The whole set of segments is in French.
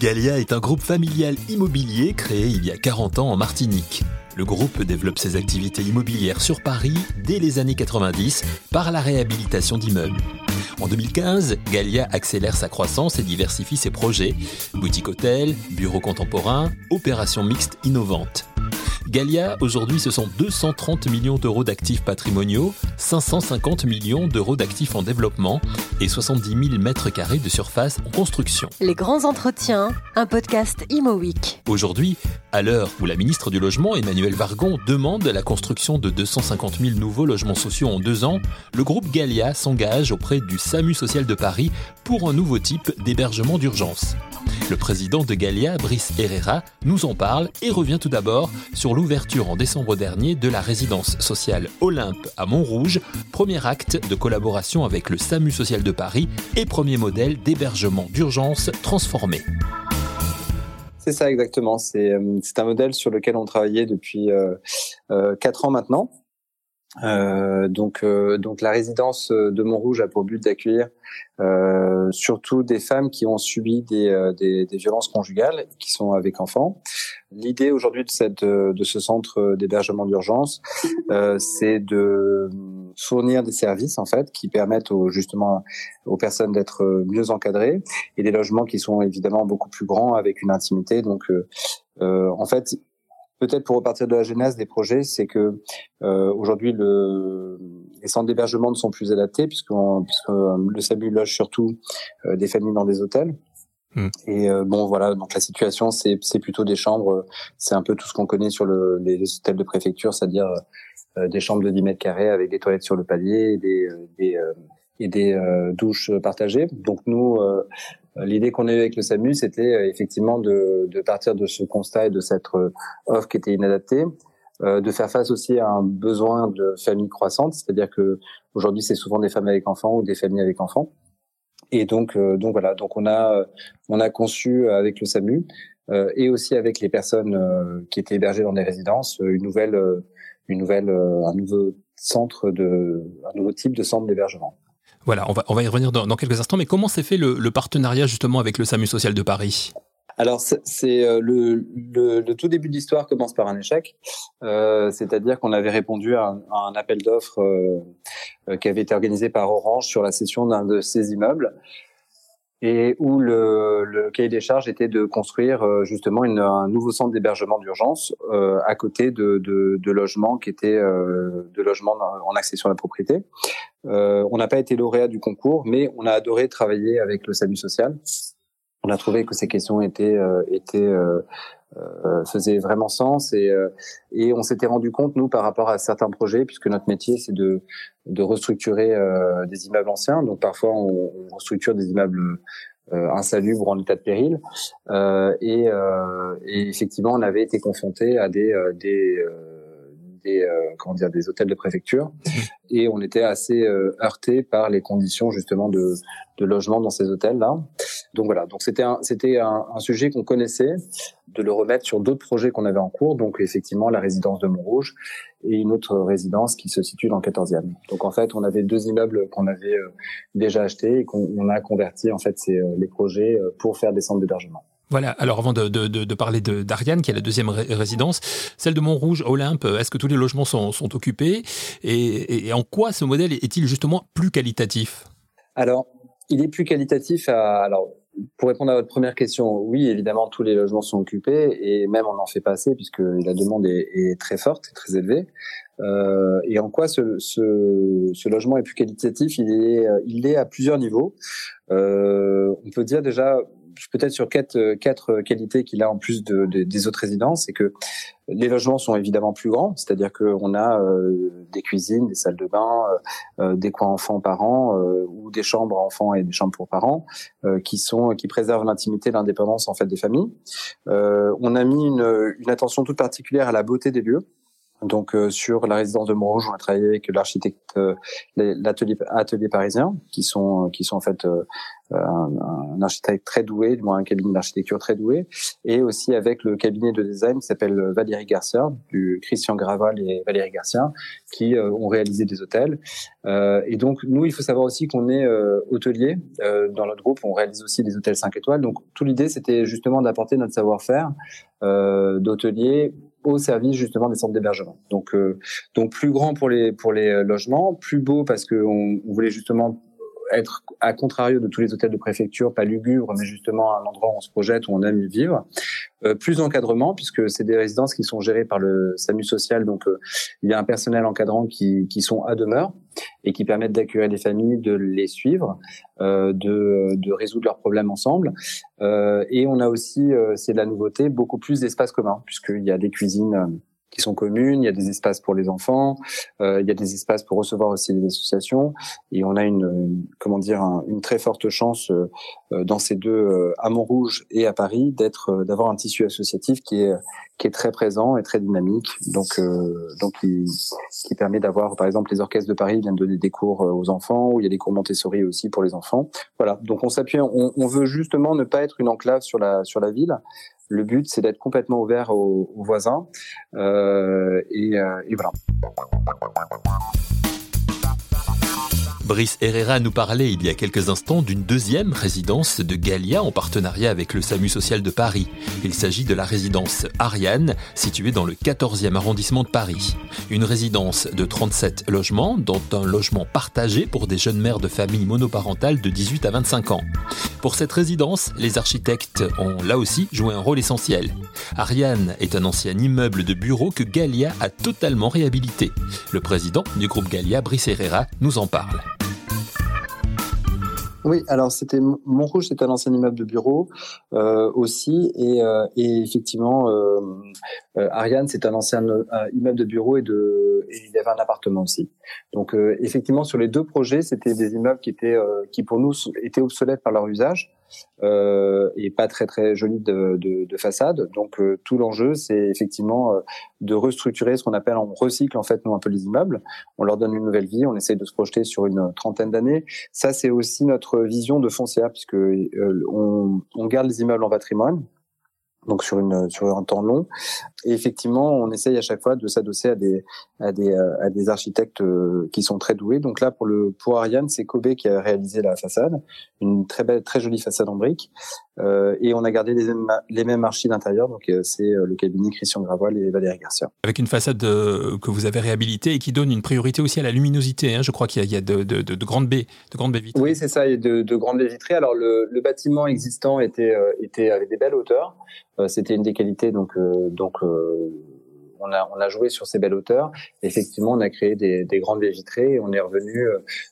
Galia est un groupe familial immobilier créé il y a 40 ans en Martinique. Le groupe développe ses activités immobilières sur Paris dès les années 90 par la réhabilitation d'immeubles. En 2015, Galia accélère sa croissance et diversifie ses projets. Boutique hôtel, bureau contemporain, opérations mixtes innovantes. Galia, aujourd'hui, ce sont 230 millions d'euros d'actifs patrimoniaux, 550 millions d'euros d'actifs en développement et 70 000 mètres carrés de surface en construction. Les grands entretiens, un podcast Imo Week. Aujourd'hui, à l'heure où la ministre du Logement, Emmanuel Vargon, demande la construction de 250 000 nouveaux logements sociaux en deux ans, le groupe Galia s'engage auprès du SAMU social de Paris pour un nouveau type d'hébergement d'urgence. Le président de Galia, Brice Herrera, nous en parle et revient tout d'abord sur l'ouverture en décembre dernier de la résidence sociale Olympe à Montrouge, premier acte de collaboration avec le SAMU social de Paris et premier modèle d'hébergement d'urgence transformé. C'est ça exactement. C'est euh, un modèle sur lequel on travaillait depuis 4 euh, euh, ans maintenant. Euh, donc, euh, donc la résidence de Montrouge a pour but d'accueillir euh, surtout des femmes qui ont subi des, des, des, violences conjugales, qui sont avec enfants. L'idée aujourd'hui de cette de ce centre d'hébergement d'urgence, c'est de fournir des services en fait qui permettent aux, justement aux personnes d'être mieux encadrées et des logements qui sont évidemment beaucoup plus grands avec une intimité. Donc en fait, peut-être pour repartir de la genèse des projets, c'est que euh, aujourd'hui le, les centres d'hébergement ne sont plus adaptés puisque, euh, le SAMU loge surtout euh, des familles dans des hôtels. Hmm. Et bon voilà, donc la situation c'est plutôt des chambres, c'est un peu tout ce qu'on connaît sur le, les, hôtels de préfecture, c'est-à-dire des chambres de 10 mètres carrés avec des toilettes sur le palier, et des, des et des douches partagées. Donc nous, L'idée qu'on a eue avec le SAMU, c'était euh, effectivement de, de, partir de ce constat et de cette euh, offre qui était inadaptée, euh, de faire face aussi à un besoin de familles croissantes, c'est-à-dire que aujourd'hui c'est souvent des femmes avec enfants ou des familles avec enfants. Et donc, donc voilà, donc on a on a conçu avec le SAMU et aussi avec les personnes qui étaient hébergées dans des résidences une nouvelle une nouvelle un nouveau centre de un nouveau type de centre d'hébergement. Voilà, on va, on va y revenir dans, quelques instants, mais comment s'est fait le, partenariat justement avec le SAMU social de Paris? Alors, c'est euh, le, le, tout début de l'histoire commence par un échec, euh, c'est-à-dire qu'on avait répondu à un, appel d'offres euh, qui avait été organisé par Orange sur la cession d'un de ces immeubles et où le, le, cahier des charges était de construire euh, justement une, un nouveau centre d'hébergement d'urgence euh, à côté de, de, de, logements qui étaient euh, de logements en accession à la propriété. Euh, on n'a pas été lauréat du concours, mais on a adoré travailler avec le SAMU social. On a trouvé que ces questions étaient euh, étaient euh, faisait vraiment sens et, euh, et on s'était rendu compte nous par rapport à certains projets puisque notre métier c'est de, de restructurer euh, des immeubles anciens. Donc parfois on, on restructure des immeubles insalubres en état de péril. Et, et, effectivement on avait été confronté à des, des des comment dire des hôtels de préfecture. Et on était assez heurté par les conditions justement de, de logement dans ces hôtels là donc voilà, donc c'était un, c'était un, un sujet qu'on connaissait, de le remettre sur d'autres projets qu'on avait en cours, donc effectivement la résidence de Montrouge et une autre résidence qui se situe dans le 14e. Donc en fait, on avait deux immeubles qu'on avait euh, déjà achetés et qu'on a converti en fait c'est euh, les projets euh, pour faire des centres d'hébergement. Voilà, alors avant de, de, de parler d'Ariane, qui est la deuxième résidence, celle de Montrouge, Olympe, est-ce que tous les logements sont, sont occupés et, et en quoi ce modèle est-il justement plus qualitatif? Alors, il est plus qualitatif à, alors, pour répondre à votre première question, oui, évidemment, tous les logements sont occupés et même on n'en fait pas assez puisque la demande est, est très forte et très élevée. Euh, et en quoi ce, ce, ce, logement est plus qualitatif? Il est, il est à plusieurs niveaux. Euh, on peut dire déjà peut-être sur quatre, euh, quatre qualités qu'il a en plus de, des autres résidences, c'est que les logements sont évidemment plus grands, c'est-à-dire qu'on a euh, des cuisines, des salles de bain, euh, des coins enfants parents ou des chambres enfants et des chambres pour parents qui sont qui préservent l'intimité, l'indépendance en fait des familles. on a mis une, une attention toute particulière à la beauté des lieux Donc sur la résidence de Montrouge, on a travaillé avec l'architecte, l'atelier atelier parisien, qui sont qui sont en fait un, un, architecte très doué, du moins un cabinet d'architecture très doué, et aussi avec le cabinet de design qui s'appelle Valérie Garcia, du Christian Graval et Valérie Garcia, qui ont réalisé des hôtels. et donc nous, il faut savoir aussi qu'on est hôtelier dans notre groupe, on réalise aussi des hôtels 5 étoiles. Donc toute l'idée, c'était justement d'apporter notre savoir-faire d'hôtelier au service justement des centres d'hébergement. Donc, euh, donc plus grand pour les pour les euh, logements, plus beau parce qu'on on voulait justement être à contrario de tous les hôtels de préfecture, pas lugubre, mais justement un endroit où on se projette, où on aime vivre. Euh, plus d'encadrement, puisque c'est des résidences qui sont gérées par le SAMU social, donc euh, il y a un personnel encadrant qui, sont à demeure et qui permettent d'accueillir les familles, de les suivre, euh, de, de résoudre leurs problèmes ensemble. Et on a aussi, c'est de la nouveauté, beaucoup plus d'espaces communs, puisqu'il y a des cuisines qui sont communes, il y a des espaces pour les enfants, euh, il y a des espaces pour recevoir aussi des associations, et on a une, comment dire une très forte chance euh, euh, dans ces deux euh, à Montrouge et à Paris d'être d'avoir un tissu associatif qui est qui est très présent et très dynamique, donc donc qui, qui permet d'avoir par exemple les orchestres de Paris viennent donner des cours aux enfants, où il y a des cours Montessori aussi pour les enfants, voilà. Donc on s'appuie, on, on veut justement ne pas être une enclave sur la sur la ville, le but, c'est d'être complètement ouvert aux, voisins. Euh, et, euh, et voilà. Brice Herrera nous parlait il y a quelques instants d'une deuxième résidence de Galia en partenariat avec le SAMU social de Paris. Il s'agit de la résidence Ariane, située dans le 14e arrondissement de Paris. Une résidence de 37 logements, dont un logement partagé pour des jeunes mères de familles monoparentales de 18 à 25 ans. Pour cette résidence, les architectes ont là aussi joué un rôle essentiel. Ariane est un ancien immeuble de bureau que Galia a totalement réhabilité. Le président du groupe Galia, Brice Herrera, nous en parle. Oui, alors c'était Montrouge, c'est un ancien immeuble de bureau euh, aussi, et, euh, et effectivement, euh, euh Ariane, c'est un ancien euh, immeuble de bureau et de, et il y avait un appartement aussi. Donc euh, effectivement, sur les deux projets, c'était des immeubles qui étaient, qui pour nous étaient obsolètes par leur usage euh, et pas très très jolis de, de, de façade. Donc euh, tout l'enjeu, c'est effectivement euh, de restructurer ce qu'on appelle, on recycle en fait nous un peu les immeubles, on leur donne une nouvelle vie, on essaye de se projeter sur une trentaine d'années. Ça, c'est aussi notre vision de foncière puisque on, on garde les immeubles en patrimoine donc sur une sur un temps long. Et effectivement, on essaye à chaque fois de s'adosser à des à des à des architectes euh, qui sont très doués. Donc là, pour le pour Ariane, c'est Kobe qui a réalisé la façade, une très belle, très jolie façade en briques. Euh, et on a gardé les mêmes les mêmes archis d'intérieur. Donc euh, c'est euh, le cabinet Christian Gravois et Valérie Garcia. Avec une façade que vous avez réhabilitée et qui donne une priorité aussi à la luminosité. Hein. Je crois qu'il y a, il y a de, de, de, grandes baies, de grandes baies vitrées. Oui, c'est ça. Il y a de, de grandes baies vitrées. Alors le, le bâtiment existant était était avait des belles hauteurs. C'était une des qualités. Donc, donc on a, on a joué sur ces belles hauteurs. Effectivement, on a créé des, des grandes baies vitrées et on est revenu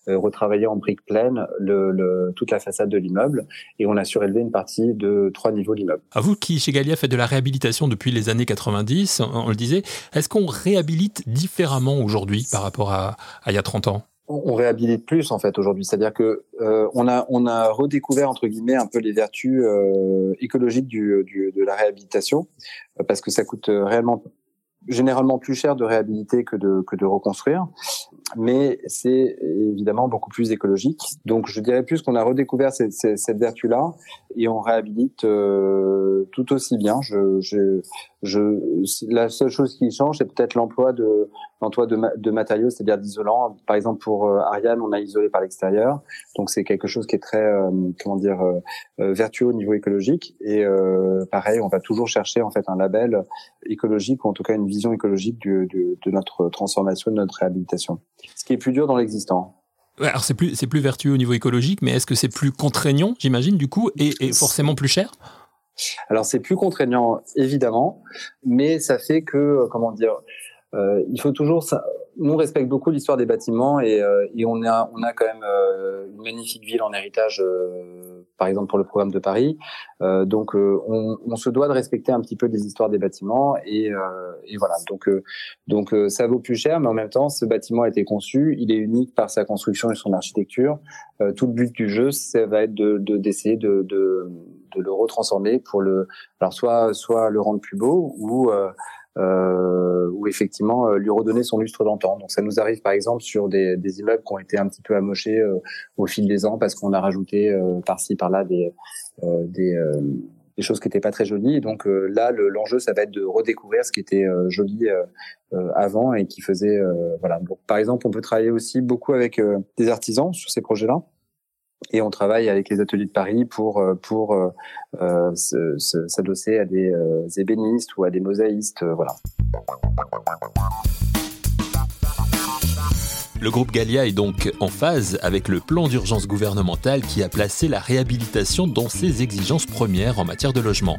retravailler en briques pleines le, le, toute la façade de l'immeuble et on a surélevé une partie de trois niveaux de l'immeuble. À vous qui, chez Galia, faites de la réhabilitation depuis les années 90, on, on le disait, est-ce qu'on réhabilite différemment aujourd'hui par rapport à, à il y a 30 ans? On réhabilite plus en fait aujourd'hui, c'est-à-dire que euh, on a on a redécouvert entre guillemets un peu les vertus euh, écologiques du, du, de la réhabilitation euh, parce que ça coûte réellement généralement plus cher de réhabiliter que de que de reconstruire, mais c'est évidemment beaucoup plus écologique. Donc je dirais plus qu'on a redécouvert cette, vertu-là et on réhabilite euh, tout aussi bien. Je, je, je, la seule chose qui change, c'est peut-être l'emploi de de, matériaux, c'est-à-dire d'isolants. Par exemple, pour euh, Ariane, on a isolé par l'extérieur, donc c'est quelque chose qui est très, euh, comment dire, euh, vertueux au niveau écologique. Et pareil, on va toujours chercher en fait un label écologique ou en tout cas une vision écologique de notre transformation, de notre réhabilitation. Ce qui est plus dur dans l'existant. alors c'est plus c'est plus vertueux au niveau écologique, mais est-ce que c'est plus contraignant, j'imagine, du coup, et, et forcément plus cher? Alors c'est plus contraignant, évidemment, mais ça fait que comment dire, euh, il faut toujours ça, nous on respecte beaucoup l'histoire des bâtiments et, euh, et, on a on a quand même euh, une magnifique ville en héritage euh, par exemple pour le programme de Paris. Euh, donc on, on, se doit de respecter un petit peu les histoires des bâtiments et, et voilà. Donc donc ça vaut plus cher mais en même temps ce bâtiment a été conçu. Il est unique par sa construction et son architecture. Tout le but du jeu ça va être de d'essayer de, de, de, le retransformer pour le alors soit soit le rendre plus beau ou euh, ou effectivement lui redonner son lustre d'antan. Donc ça nous arrive par exemple sur des, des, immeubles qui ont été un petit peu amochés au fil des ans parce qu'on a rajouté par-ci par-là des des des choses qui n'étaient pas très jolies. Et donc là, l'enjeu, ça va être de redécouvrir ce qui était joli avant et qui faisait voilà. Par exemple, on peut travailler aussi beaucoup avec des artisans sur ces projets-là et on travaille avec les ateliers de Paris pour euh, euh, euh s'adosser à des ébénistes ou à des mosaïstes. Le groupe Gallia est donc en phase avec le plan d'urgence gouvernemental qui a placé la réhabilitation dans ses exigences premières en matière de logement.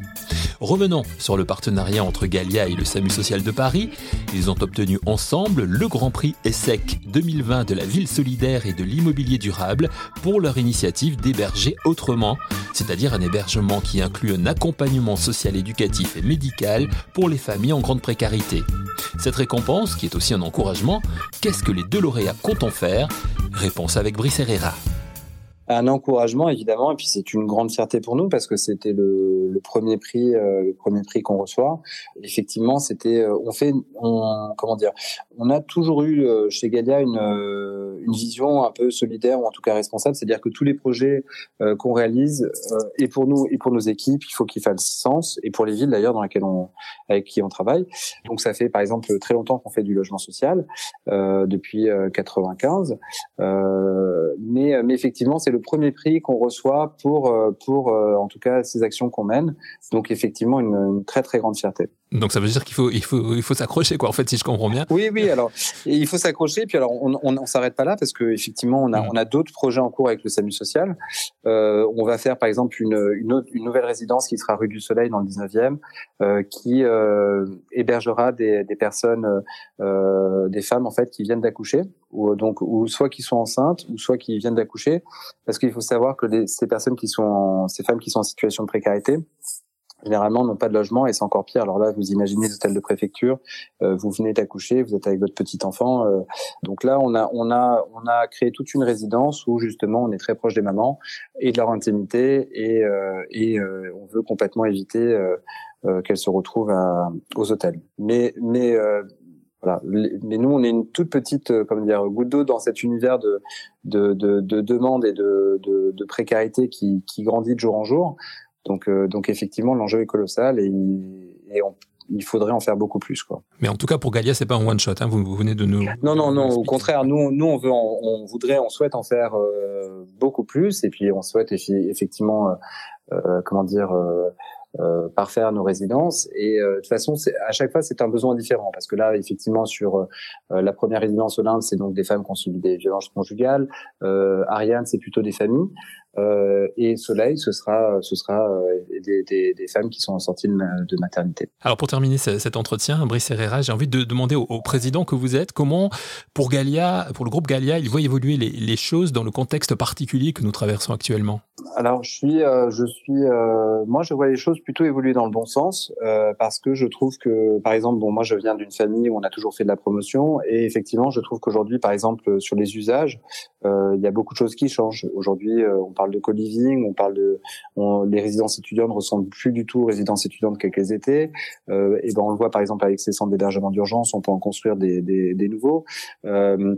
Revenons sur le partenariat entre Gallia et le SAMU social de Paris. Ils ont obtenu ensemble le Grand Prix ESSEC 2020 de la ville solidaire et de l'immobilier durable pour leur initiative d'héberger autrement, c'est-à-dire un hébergement qui inclut un accompagnement social, éducatif et médical pour les familles en grande précarité. Cette récompense, qui est aussi un encouragement, qu'est-ce que les deux lauréats en faire. Réponse avec Brice Herrera un encouragement évidemment et puis c'est une grande fierté pour nous parce que c'était le, premier prix euh, le premier prix qu'on reçoit. Effectivement c'était euh, on fait comment dire on a toujours eu euh, chez Galia une une vision un peu solidaire ou en tout cas responsable. C'est-à-dire que tous les projets qu'on réalise et pour nous et pour nos équipes il faut qu'ils fassent sens. Et pour les villes d'ailleurs dans lesquelles on avec qui on travaille. Donc ça fait par exemple très longtemps qu'on fait du logement social depuis 95 mais mais effectivement c'est le le premier prix qu'on reçoit pour, euh, pour euh, en tout cas, ces actions qu'on mène. Donc, effectivement, une, une, très, très grande fierté. Donc, ça veut dire qu'il faut, il faut, il faut s'accrocher, quoi, en fait, si je comprends bien. Oui, oui, alors, il faut s'accrocher. Puis, alors, on on, on s'arrête pas là parce que effectivement, on a, mm. on a d'autres projets en cours avec le SAMU social. Euh, on va faire, par exemple, une, une, une, nouvelle résidence qui sera rue du Soleil dans le 19e, euh, qui euh, hébergera des, des personnes, des femmes, en fait, qui viennent d'accoucher, ou donc, ou soit qui sont enceintes, ou soit qui viennent d'accoucher, parce qu'il faut savoir que ces personnes qui sont, ces femmes qui sont en situation de précarité, généralement n'ont pas de logement et c'est encore pire. Alors là, vous imaginez les hôtels de préfecture, euh, vous venez d'accoucher, vous êtes avec votre petit enfant. Euh, donc là, on a on a on a créé toute une résidence où justement on est très proche des mamans et de leur intimité et euh, et on veut complètement éviter qu'elles se retrouvent à, aux hôtels. Mais mais voilà. Mais nous, on est une toute petite, euh, comment dire, goutte d'eau dans cet univers de de, de, de demande et de, de, de, précarité qui, qui grandit de jour en jour. Donc, euh, donc effectivement, l'enjeu est colossal et, et il faudrait en faire beaucoup plus, quoi. Mais en tout cas, pour Galia, c'est pas un one shot. Hein, vous, vous, venez de nous. Non, non, non. Au contraire, nous, nous, on veut, on voudrait, on souhaite en faire euh, beaucoup plus, et puis on souhaite effectivement, euh, comment dire parfaire nos résidences. Et de toute façon, à chaque fois, c'est un besoin différent. Parce que là, effectivement, sur la première résidence au Inde, c'est donc des femmes qui ont subi des violences conjugales. Ariane, c'est plutôt des familles. Euh, et Soleil, ce sera, ce sera euh, des, des, des, femmes qui sont sorties de, de, maternité. Alors pour terminer cet entretien, Brice Herrera, j'ai envie de demander au, président que vous êtes, comment pour Galia, pour le groupe Galia, il voit évoluer les, les choses dans le contexte particulier que nous traversons actuellement? Alors je suis, euh, je suis, moi je vois les choses plutôt évoluer dans le bon sens parce que je trouve que, par exemple, bon moi je viens d'une famille où on a toujours fait de la promotion et effectivement je trouve qu'aujourd'hui, par exemple, sur les usages, il y a beaucoup de choses qui changent. Aujourd'hui, on parle de co-living, on parle de les résidences étudiantes ne ressemblent plus du tout aux résidences étudiantes qu'elles étaient. Euh, et ben on le voit par exemple avec ces centres d'hébergement d'urgence, on peut en construire des, des, des nouveaux. Euh,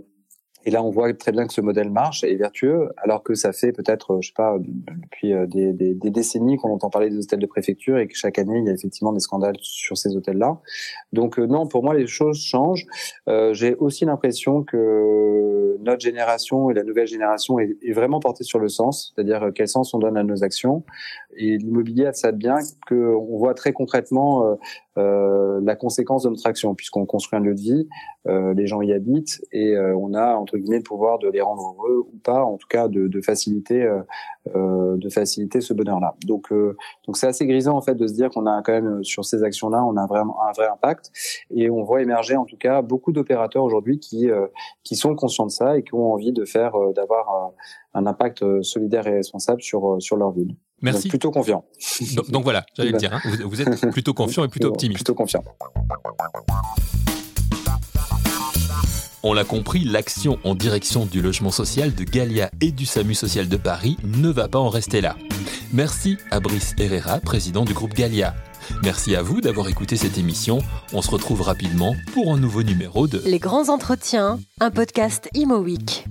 et là, on voit très bien que ce modèle marche et est vertueux, alors que ça fait peut-être, je sais pas, depuis euh, des, décennies qu'on entend parler des hôtels de préfecture et que chaque année, il y a effectivement des scandales sur ces hôtels-là. Donc euh, non, pour moi, les choses changent. Euh, J'ai aussi l'impression que notre génération et la nouvelle génération est, est vraiment portée sur le sens, c'est-à-dire quel sens on donne à nos actions. Et l'immobilier a ça de bien qu'on voit très concrètement euh, euh, la conséquence de notre action, puisqu'on construit un lieu de vie, euh, les gens y habitent et euh, on a entre guillemets le pouvoir de les rendre heureux ou pas, en tout cas de, de faciliter, euh, de faciliter ce bonheur-là. Donc, donc c'est assez grisant en fait de se dire qu'on a quand même sur ces actions-là, on a vraiment un vrai impact et on voit émerger en tout cas beaucoup d'opérateurs aujourd'hui qui qui sont conscients de ça et qui ont envie de faire, d'avoir un impact solidaire et responsable sur sur leur ville. Merci. Donc, plutôt confiant. Donc, voilà, j'allais le dire. Hein. Vous, êtes plutôt confiant et plutôt optimiste. Plutôt confiant. On l'a compris, l'action en direction du logement social de Galia et du SAMU social de Paris ne va pas en rester là. Merci à Brice Herrera, président du groupe Galia. Merci à vous d'avoir écouté cette émission. On se retrouve rapidement pour un nouveau numéro de Les grands entretiens, un podcast Imo Week.